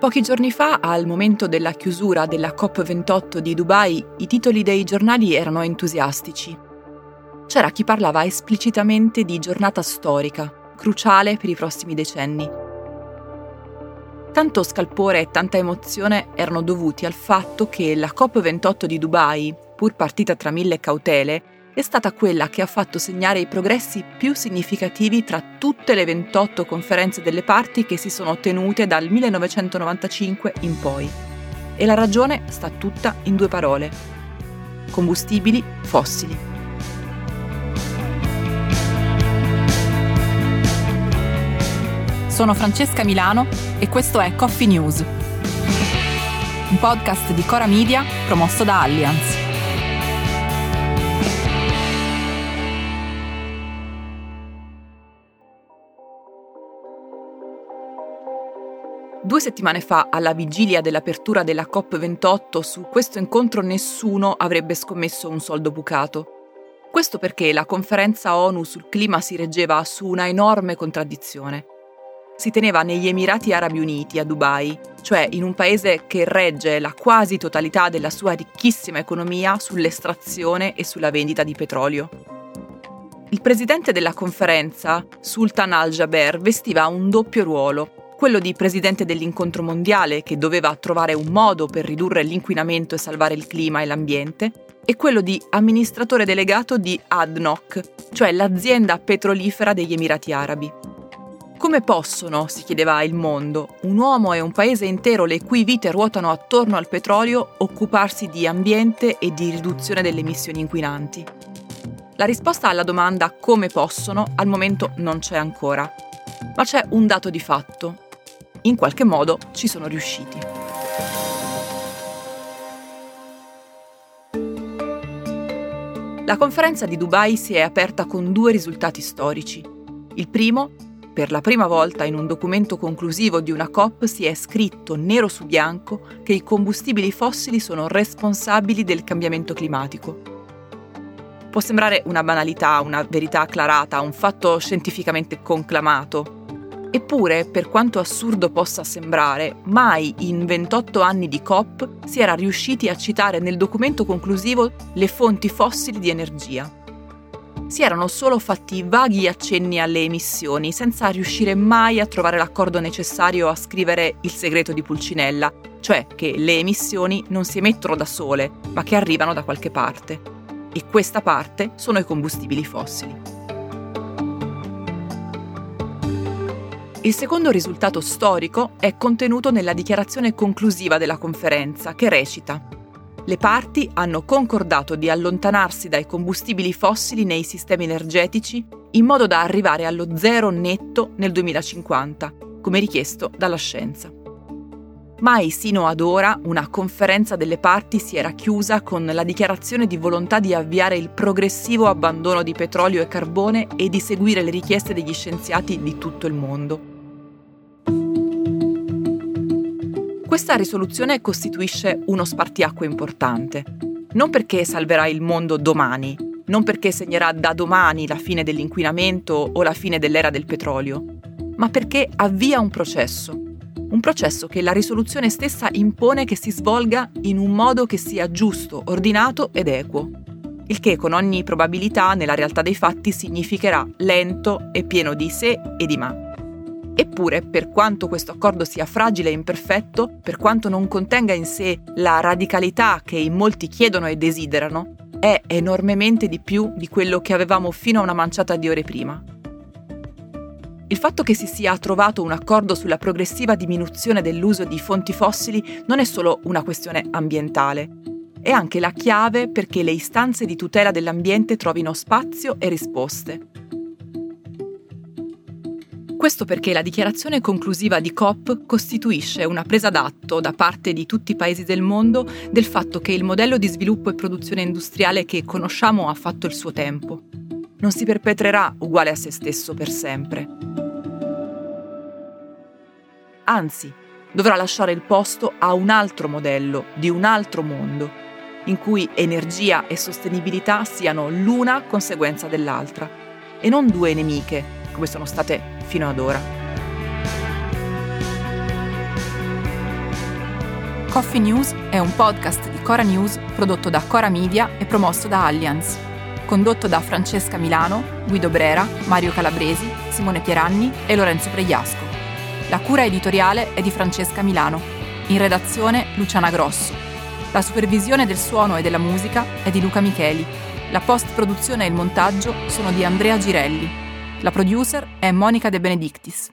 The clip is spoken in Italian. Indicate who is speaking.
Speaker 1: Pochi giorni fa, al momento della chiusura della COP28 di Dubai, i titoli dei giornali erano entusiastici. C'era chi parlava esplicitamente di giornata storica, cruciale per i prossimi decenni. Tanto scalpore e tanta emozione erano dovuti al fatto che la COP28 di Dubai, pur partita tra mille cautele, è stata quella che ha fatto segnare i progressi più significativi tra tutte le 28 conferenze delle parti che si sono tenute dal 1995 in poi. E la ragione sta tutta in due parole. Combustibili fossili. Sono Francesca Milano e questo è Coffee News, un podcast di Cora Media promosso da Allianz. Due settimane fa, alla vigilia dell'apertura della COP28, su questo incontro nessuno avrebbe scommesso un soldo bucato. Questo perché la conferenza ONU sul clima si reggeva su una enorme contraddizione. Si teneva negli Emirati Arabi Uniti, a Dubai, cioè in un paese che regge la quasi totalità della sua ricchissima economia sull'estrazione e sulla vendita di petrolio. Il presidente della conferenza, Sultan al-Jaber, vestiva un doppio ruolo quello di presidente dell'incontro mondiale che doveva trovare un modo per ridurre l'inquinamento e salvare il clima e l'ambiente, e quello di amministratore delegato di ADNOC, cioè l'azienda petrolifera degli Emirati Arabi. Come possono, si chiedeva il mondo, un uomo e un paese intero le cui vite ruotano attorno al petrolio occuparsi di ambiente e di riduzione delle emissioni inquinanti? La risposta alla domanda come possono al momento non c'è ancora, ma c'è un dato di fatto in qualche modo ci sono riusciti. La conferenza di Dubai si è aperta con due risultati storici. Il primo, per la prima volta in un documento conclusivo di una COP si è scritto nero su bianco che i combustibili fossili sono responsabili del cambiamento climatico. Può sembrare una banalità, una verità acclarata, un fatto scientificamente conclamato, Eppure, per quanto assurdo possa sembrare, mai in 28 anni di COP si era riusciti a citare nel documento conclusivo le fonti fossili di energia. Si erano solo fatti vaghi accenni alle emissioni, senza riuscire mai a trovare l'accordo necessario a scrivere il segreto di Pulcinella, cioè che le emissioni non si emettono da sole, ma che arrivano da qualche parte. E questa parte sono i combustibili fossili. Il secondo risultato storico è contenuto nella dichiarazione conclusiva della conferenza, che recita Le parti hanno concordato di allontanarsi dai combustibili fossili nei sistemi energetici in modo da arrivare allo zero netto nel 2050, come richiesto dalla scienza. Mai sino ad ora una conferenza delle parti si era chiusa con la dichiarazione di volontà di avviare il progressivo abbandono di petrolio e carbone e di seguire le richieste degli scienziati di tutto il mondo. Questa risoluzione costituisce uno spartiacque importante, non perché salverà il mondo domani, non perché segnerà da domani la fine dell'inquinamento o la fine dell'era del petrolio, ma perché avvia un processo un processo che la risoluzione stessa impone che si svolga in un modo che sia giusto, ordinato ed equo. Il che con ogni probabilità nella realtà dei fatti significherà lento e pieno di sé e di ma. Eppure, per quanto questo accordo sia fragile e imperfetto, per quanto non contenga in sé la radicalità che in molti chiedono e desiderano, è enormemente di più di quello che avevamo fino a una manciata di ore prima. Il fatto che si sia trovato un accordo sulla progressiva diminuzione dell'uso di fonti fossili non è solo una questione ambientale, è anche la chiave perché le istanze di tutela dell'ambiente trovino spazio e risposte. Questo perché la dichiarazione conclusiva di COP costituisce una presa d'atto da parte di tutti i paesi del mondo del fatto che il modello di sviluppo e produzione industriale che conosciamo ha fatto il suo tempo. Non si perpetrerà uguale a se stesso per sempre anzi dovrà lasciare il posto a un altro modello di un altro mondo, in cui energia e sostenibilità siano l'una conseguenza dell'altra e non due nemiche come sono state fino ad ora. Coffee News è un podcast di Cora News prodotto da Cora Media e promosso da Allianz. Condotto da Francesca Milano, Guido Brera, Mario Calabresi, Simone Pieranni e Lorenzo Pregliasco. La cura editoriale è di Francesca Milano. In redazione Luciana Grosso. La supervisione del suono e della musica è di Luca Micheli. La post-produzione e il montaggio sono di Andrea Girelli. La producer è Monica De Benedictis.